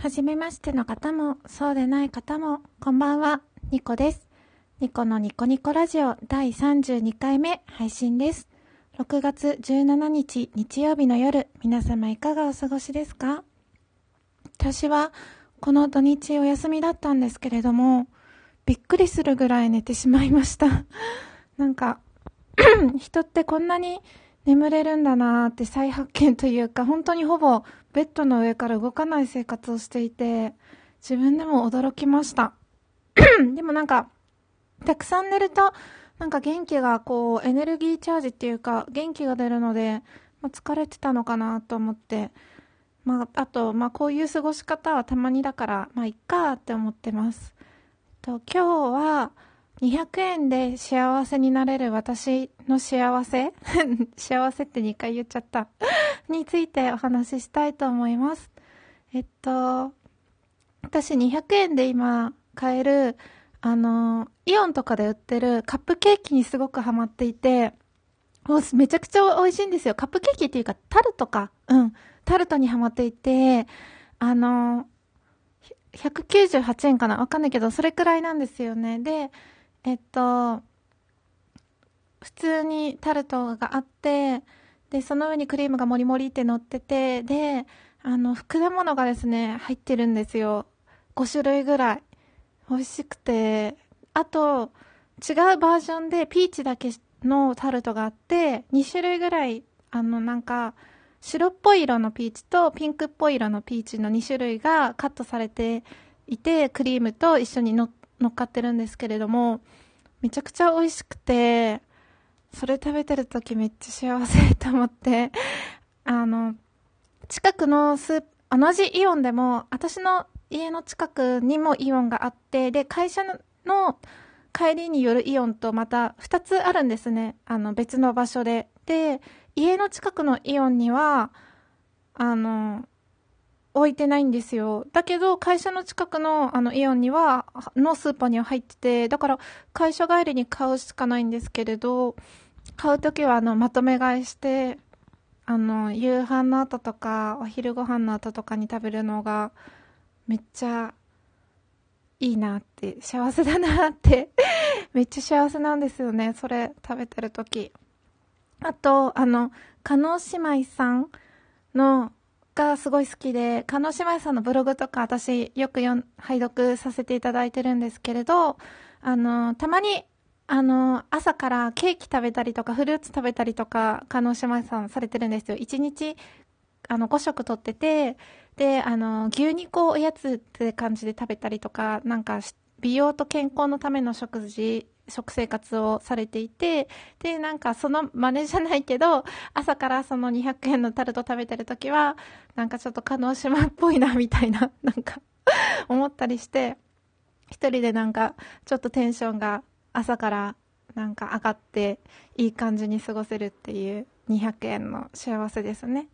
はじめましての方も、そうでない方も、こんばんは、ニコです。ニコのニコニコラジオ第32回目配信です。6月17日日曜日の夜、皆様いかがお過ごしですか？私は、この土日お休みだったんですけれども、びっくりするぐらい寝てしまいました。なんか、人ってこんなに眠れるんだなーって再発見というか、本当にほぼベッドの上から動かない生活をしていて、自分でも驚きました。でもなんか、たくさん寝ると、なんか元気がこう、エネルギーチャージっていうか、元気が出るので、まあ、疲れてたのかなと思って、まあ、あと、まあ、こういう過ごし方はたまにだから、まあ、いっかって思ってます。と、今日は、200円で幸せになれる私の幸せ？幸せって2回言っちゃったについてお話ししたいと思います。えっと、私200円で今買える、あの、イオンとかで売ってるカップケーキにすごくハマっていて、めちゃくちゃ美味しいんですよ。カップケーキっていうか、タルトか。うん。タルトにハマっていて、あの、198円かな？わかんないけど、それくらいなんですよね。で、えっと、普通にタルトがあって、で、その上にクリームがもりもりって乗ってて、で、あの、果物がですね、入ってるんですよ。5種類ぐらい。美味しくて、あと、違うバージョンでピーチだけのタルトがあって、2種類ぐらい、あの、なんか、白っぽい色のピーチとピンクっぽい色のピーチの2種類がカットされていて、クリームと一緒に乗って乗っかってるんですけれども、めちゃくちゃ美味しくて、それ食べてる時めっちゃ幸せと思って、あの、近くのスー同じイオンでも、私の家の近くにもイオンがあって、で、会社の帰りによるイオンとまた2つあるんですね。あの、別の場所で。で、家の近くのイオンには、あの、置いてないんですよ。だけど、会社の近くのあのイオンには、のスーパーには入ってて、だから会社帰りに買うしかないんですけれど、買うときはあのまとめ買いして、あの、夕飯の後とか、お昼ご飯の後とかに食べるのが、めっちゃいいなって、幸せだなって めっちゃ幸せなんですよね、それ食べてるとき。あと、あの、加納姉妹さんのがすごい好きで、鹿野姉妹さんのブログとか私よく読拝読させていただいてるんですけれど、あの、たまに、あの、朝からケーキ食べたりとか、フルーツ食べたりとか、鹿野姉妹さんされてるんですよ。1日、あの、5食とってて、で、あの、牛肉をおやつって感じで食べたりとか、なんか、美容と健康のための食事食生活をされていて、で、なんかその真似じゃないけど、朝からその200円のタルト食べてるときは、なんかちょっと加納島っぽいな、みたいな、なんか思ったりして、一人でなんか、ちょっとテンションが朝からなんか上がって、いい感じに過ごせるっていう200円の幸せですね。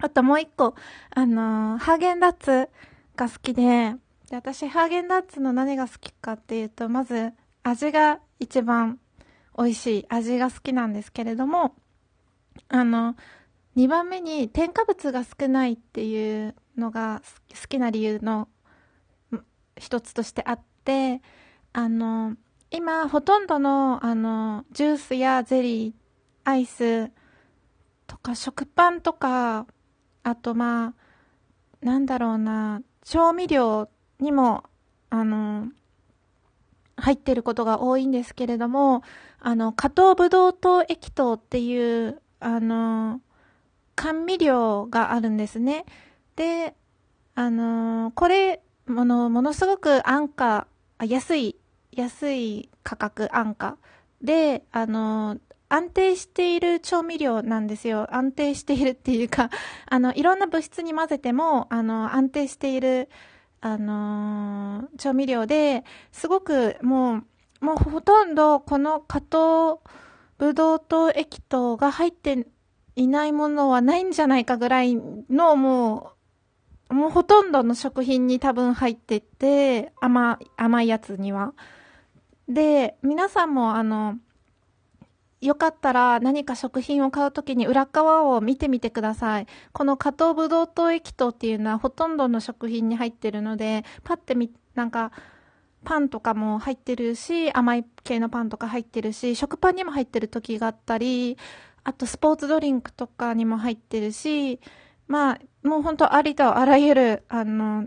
あともう一個、あのー、ハーゲンダッツが好きで、で、私、ハーゲンダッツの何が好きかっていうと、まず、味が一番美味しい味が好きなんですけれども、あの、2番目に添加物が少ないっていうのが好きな理由の一つとしてあって、あの、今ほとんどのあの、ジュースやゼリー、アイスとか食パンとか、あとまあ、なんだろうな、調味料にも、あの、入ってることが多いんですけれども、あの、加糖ブドウ糖液糖っていう、あの、甘味料があるんですね。で、あの、これ、もの、ものすごく安価、安い、安い価格安価で、あの、安定している調味料なんですよ。安定しているっていうか、あの、いろんな物質に混ぜても、あの、安定している、あのー、調味料で、すごくもう、もうほとんどこの加糖ブドウ糖液糖が入っていないものはないんじゃないかぐらいのもう、もうほとんどの食品に多分入ってて、甘、甘いやつには。で、皆さんもあの、よかったら何か食品を買うときに裏側を見てみてください。この加糖ブドウ糖液糖っていうのはほとんどの食品に入ってるので、パッてみ、なんか、パンとかも入ってるし、甘い系のパンとか入ってるし、食パンにも入ってる時があったり、あとスポーツドリンクとかにも入ってるし、まあ、もう本当ありとあらゆる、あの、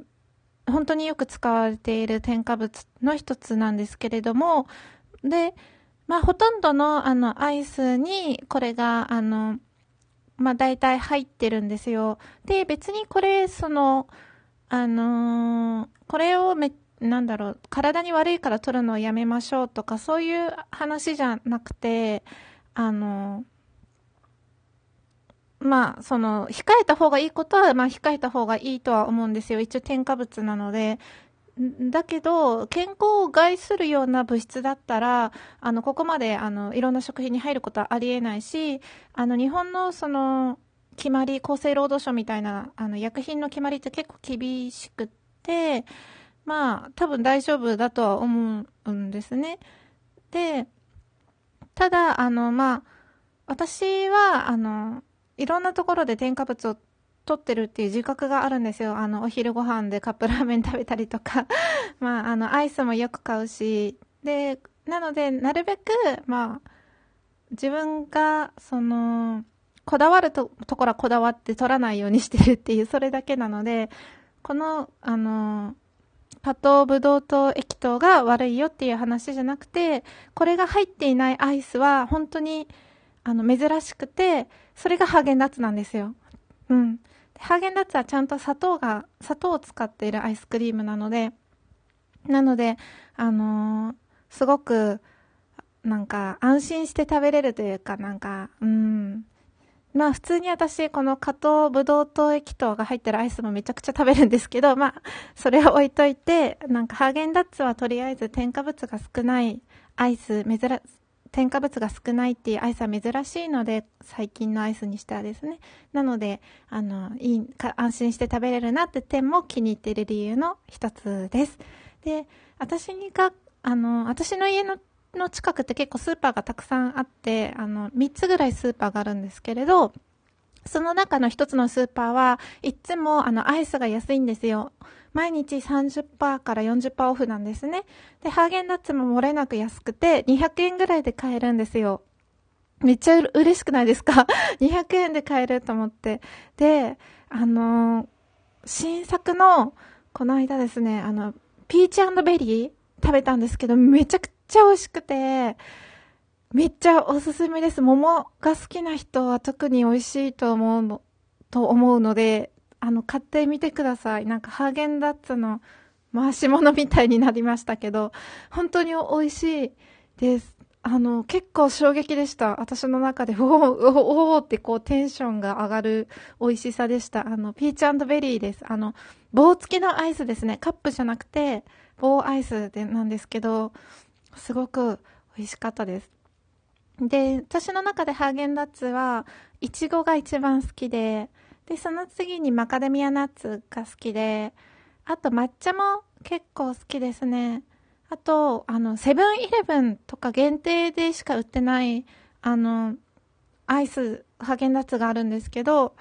本当によく使われている添加物の一つなんですけれども、で、まあ、ほとんどの、あの、アイスに、これが、あの、まあ、大体入ってるんですよ。で、別にこれ、その、あのー、これをめ、なんだろう、体に悪いから取るのをやめましょうとか、そういう話じゃなくて、あのーまあ、その、控えた方がいいことは、まあ、控えた方がいいとは思うんですよ。一応添加物なので。だけど、健康を害するような物質だったら、あの、ここまで、あの、いろんな食品に入ることはありえないし、あの、日本の、その、決まり、厚生労働省みたいな、あの、薬品の決まりって結構厳しくって、まあ、多分大丈夫だとは思うんですね。で、ただ、あの、まあ、私は、あの、いろんなところで添加物を取ってるっていう自覚があるんですよ。あの、お昼ご飯でカップラーメン食べたりとか まあ、あの、アイスもよく買うし、で、なので、なるべく、まあ、自分が、その、こだわるとところはこだわって取らないようにしてるっていう、それだけなので、この、あの、パトブドウ糖液糖が悪いよっていう話じゃなくて、これが入っていないアイスは本当に、あの、珍しくて、それがハーゲンダッツなんですよ。うん。ハーゲンダッツはちゃんと砂糖が、砂糖を使っているアイスクリームなので、なので、あのー、すごく、なんか、安心して食べれるというか、なんか、うん。まあ普通に私、この加糖ブドウ糖液糖が入ってるアイスもめちゃくちゃ食べるんですけど、まあ、それを置いといて、なんかハーゲンダッツはとりあえず添加物が少ないアイス、珍、添加物が少ないっていうアイスは珍しいので、最近のアイスにしてはですね。なので、あの、いい、か安心して食べれるなって点も気に入っている理由の一つです。で、私が、あの、私の家のの近くって結構スーパーがたくさんあって、あの、3つぐらいスーパーがあるんですけれど、その中の一つのスーパーは、いつもあの、アイスが安いんですよ。毎日30%から40%オフなんですね。で、ハーゲンダッツも漏れなく安くて、200円ぐらいで買えるんですよ。めっちゃ嬉しくないですか ?200 円で買えると思って。で、あのー、新作の、この間ですね、あの、ピーチベリー食べたんですけど、めちゃくちゃ美味しくて、めっちゃおすすめです。桃が好きな人は特に美味しいと思うと思うので、あの、買ってみてください。なんかハーゲンダッツの回し物みたいになりましたけど、本当に美味しいです。あの、結構衝撃でした。私の中で、おお、おおってこうテンションが上がる美味しさでした。あの、ピーチベリーです。あの、棒付きのアイスですね。カップじゃなくて、棒アイスでなんですけど、すごく美味しかったです。で、私の中でハーゲンダッツは、いちごが一番好きで、で、その次にマカデミアナッツが好きで、あと抹茶も結構好きですね。あと、あの、セブンイレブンとか限定でしか売ってない、あの、アイス、ハーゲンダッツがあるんですけど、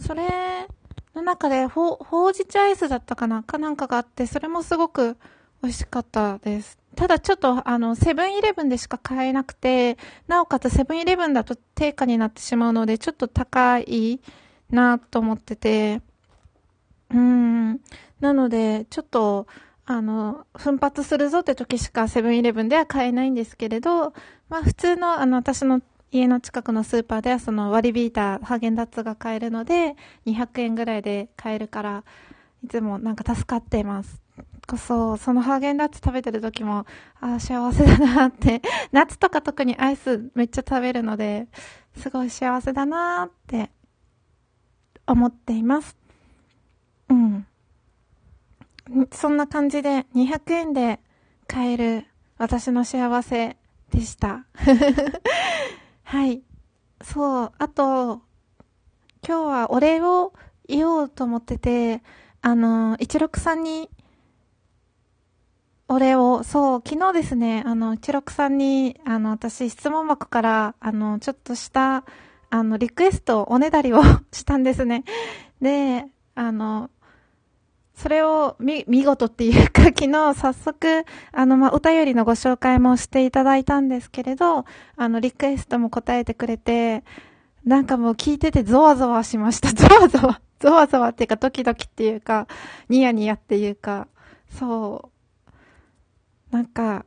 それの中でほ、ほうじ茶アイスだったかなかなんかがあって、それもすごく美味しかったです。ただちょっと、あの、セブンイレブンでしか買えなくて、なおかつセブンイレブンだと定価になってしまうので、ちょっと高いなと思ってて、うん。なので、ちょっと、あの、奮発するぞって時しかセブンイレブンでは買えないんですけれど、まあ普通の、あの、私の家の近くのスーパーではその割り引いたハーゲンダッツが買えるので、200円ぐらいで買えるから、いつもなんか助かっています。こそ、そのハーゲンダッツ食べてる時も、ああ、幸せだなって、夏とか特にアイスめっちゃ食べるので、すごい幸せだなって思っています。うん。そんな感じで200円で買える私の幸せでした。はい。そう。あと、今日はお礼を言おうと思ってて、あの、一六さんにお礼を、そう、昨日ですね、あの、一六さんに、あの、私、質問箱から、あの、ちょっとした、あの、リクエスト、おねだりをしたんですね。で、あの、それをみ、見事っていうか、昨日早速、あの、まあ、お便りのご紹介もしていただいたんですけれど、あの、リクエストも答えてくれて、なんかもう聞いててゾワゾワしました。ゾワゾワ。ゾワゾワっていうか、ドキドキっていうか、ニヤニヤっていうか、そう。なんか、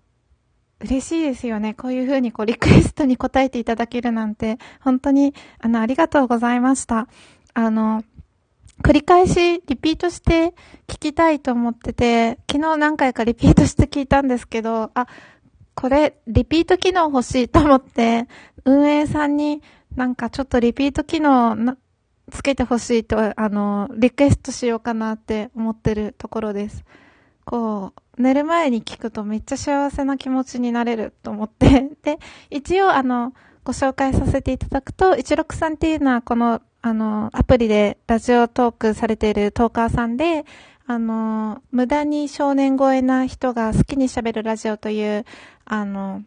嬉しいですよね。こういう風にこうリクエストに答えていただけるなんて、本当に、あの、ありがとうございました。あの、繰り返しリピートして聞きたいと思ってて、昨日何回かリピートして聞いたんですけど、あ、これリピート機能欲しいと思って、運営さんになんかちょっとリピート機能つけて欲しいと、あの、リクエストしようかなって思ってるところです。こう、寝る前に聞くとめっちゃ幸せな気持ちになれると思って。で、一応あの、ご紹介させていただくと、163っていうのはこのあの、アプリでラジオトークされているトーカーさんで、あの、無駄に少年声な人が好きに喋るラジオという、あの、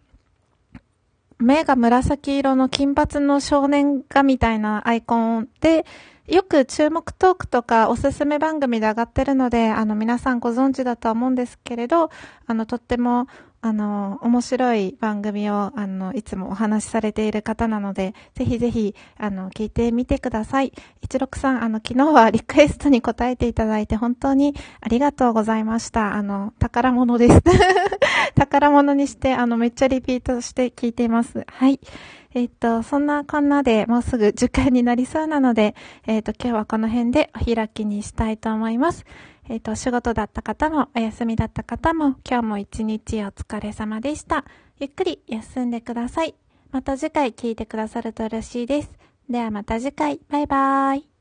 目が紫色の金髪の少年画みたいなアイコンで、よく注目トークとかおすすめ番組で上がってるので、あの皆さんご存知だとは思うんですけれど、あのとってもあの、面白い番組を、あの、いつもお話しされている方なので、ぜひぜひ、あの、聞いてみてください。16さん、あの、昨日はリクエストに答えていただいて、本当にありがとうございました。あの、宝物です。宝物にして、あの、めっちゃリピートして聞いています。はい。えっと、そんなこんなでもうすぐ時間になりそうなので、えっと、今日はこの辺でお開きにしたいと思います。えっ、と、お仕事だった方も、お休みだった方も、今日も一日お疲れ様でした。ゆっくり休んでください。また次回聞いてくださると嬉しいです。ではまた次回、バイバーイ。